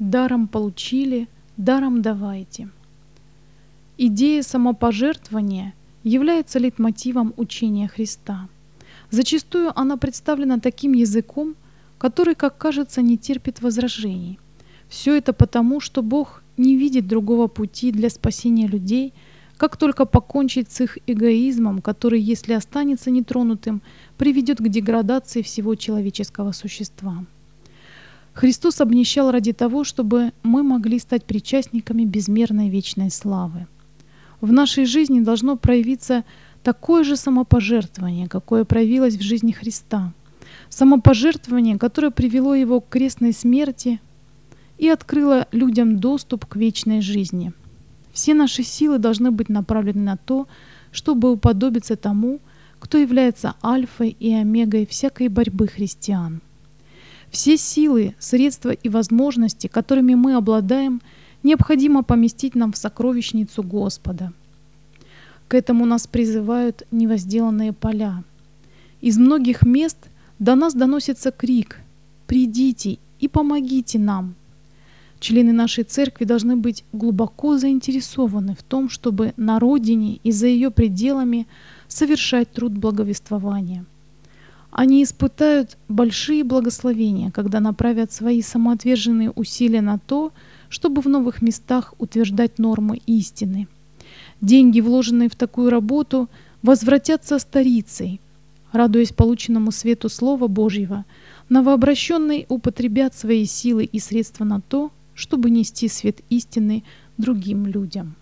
даром получили, даром давайте. Идея самопожертвования является лейтмотивом учения Христа. Зачастую она представлена таким языком, который, как кажется, не терпит возражений. Все это потому, что Бог не видит другого пути для спасения людей, как только покончить с их эгоизмом, который, если останется нетронутым, приведет к деградации всего человеческого существа. Христос обнищал ради того, чтобы мы могли стать причастниками безмерной вечной славы. В нашей жизни должно проявиться такое же самопожертвование, какое проявилось в жизни Христа. Самопожертвование, которое привело его к крестной смерти и открыло людям доступ к вечной жизни. Все наши силы должны быть направлены на то, чтобы уподобиться тому, кто является альфой и омегой всякой борьбы христиан. Все силы, средства и возможности, которыми мы обладаем, необходимо поместить нам в сокровищницу Господа. К этому нас призывают невозделанные поля. Из многих мест до нас доносится крик «Придите и помогите нам!» Члены нашей церкви должны быть глубоко заинтересованы в том, чтобы на родине и за ее пределами совершать труд благовествования. Они испытают большие благословения, когда направят свои самоотверженные усилия на то, чтобы в новых местах утверждать нормы истины. Деньги, вложенные в такую работу, возвратятся старицей. Радуясь полученному свету Слова Божьего, новообращенные употребят свои силы и средства на то, чтобы нести свет истины другим людям.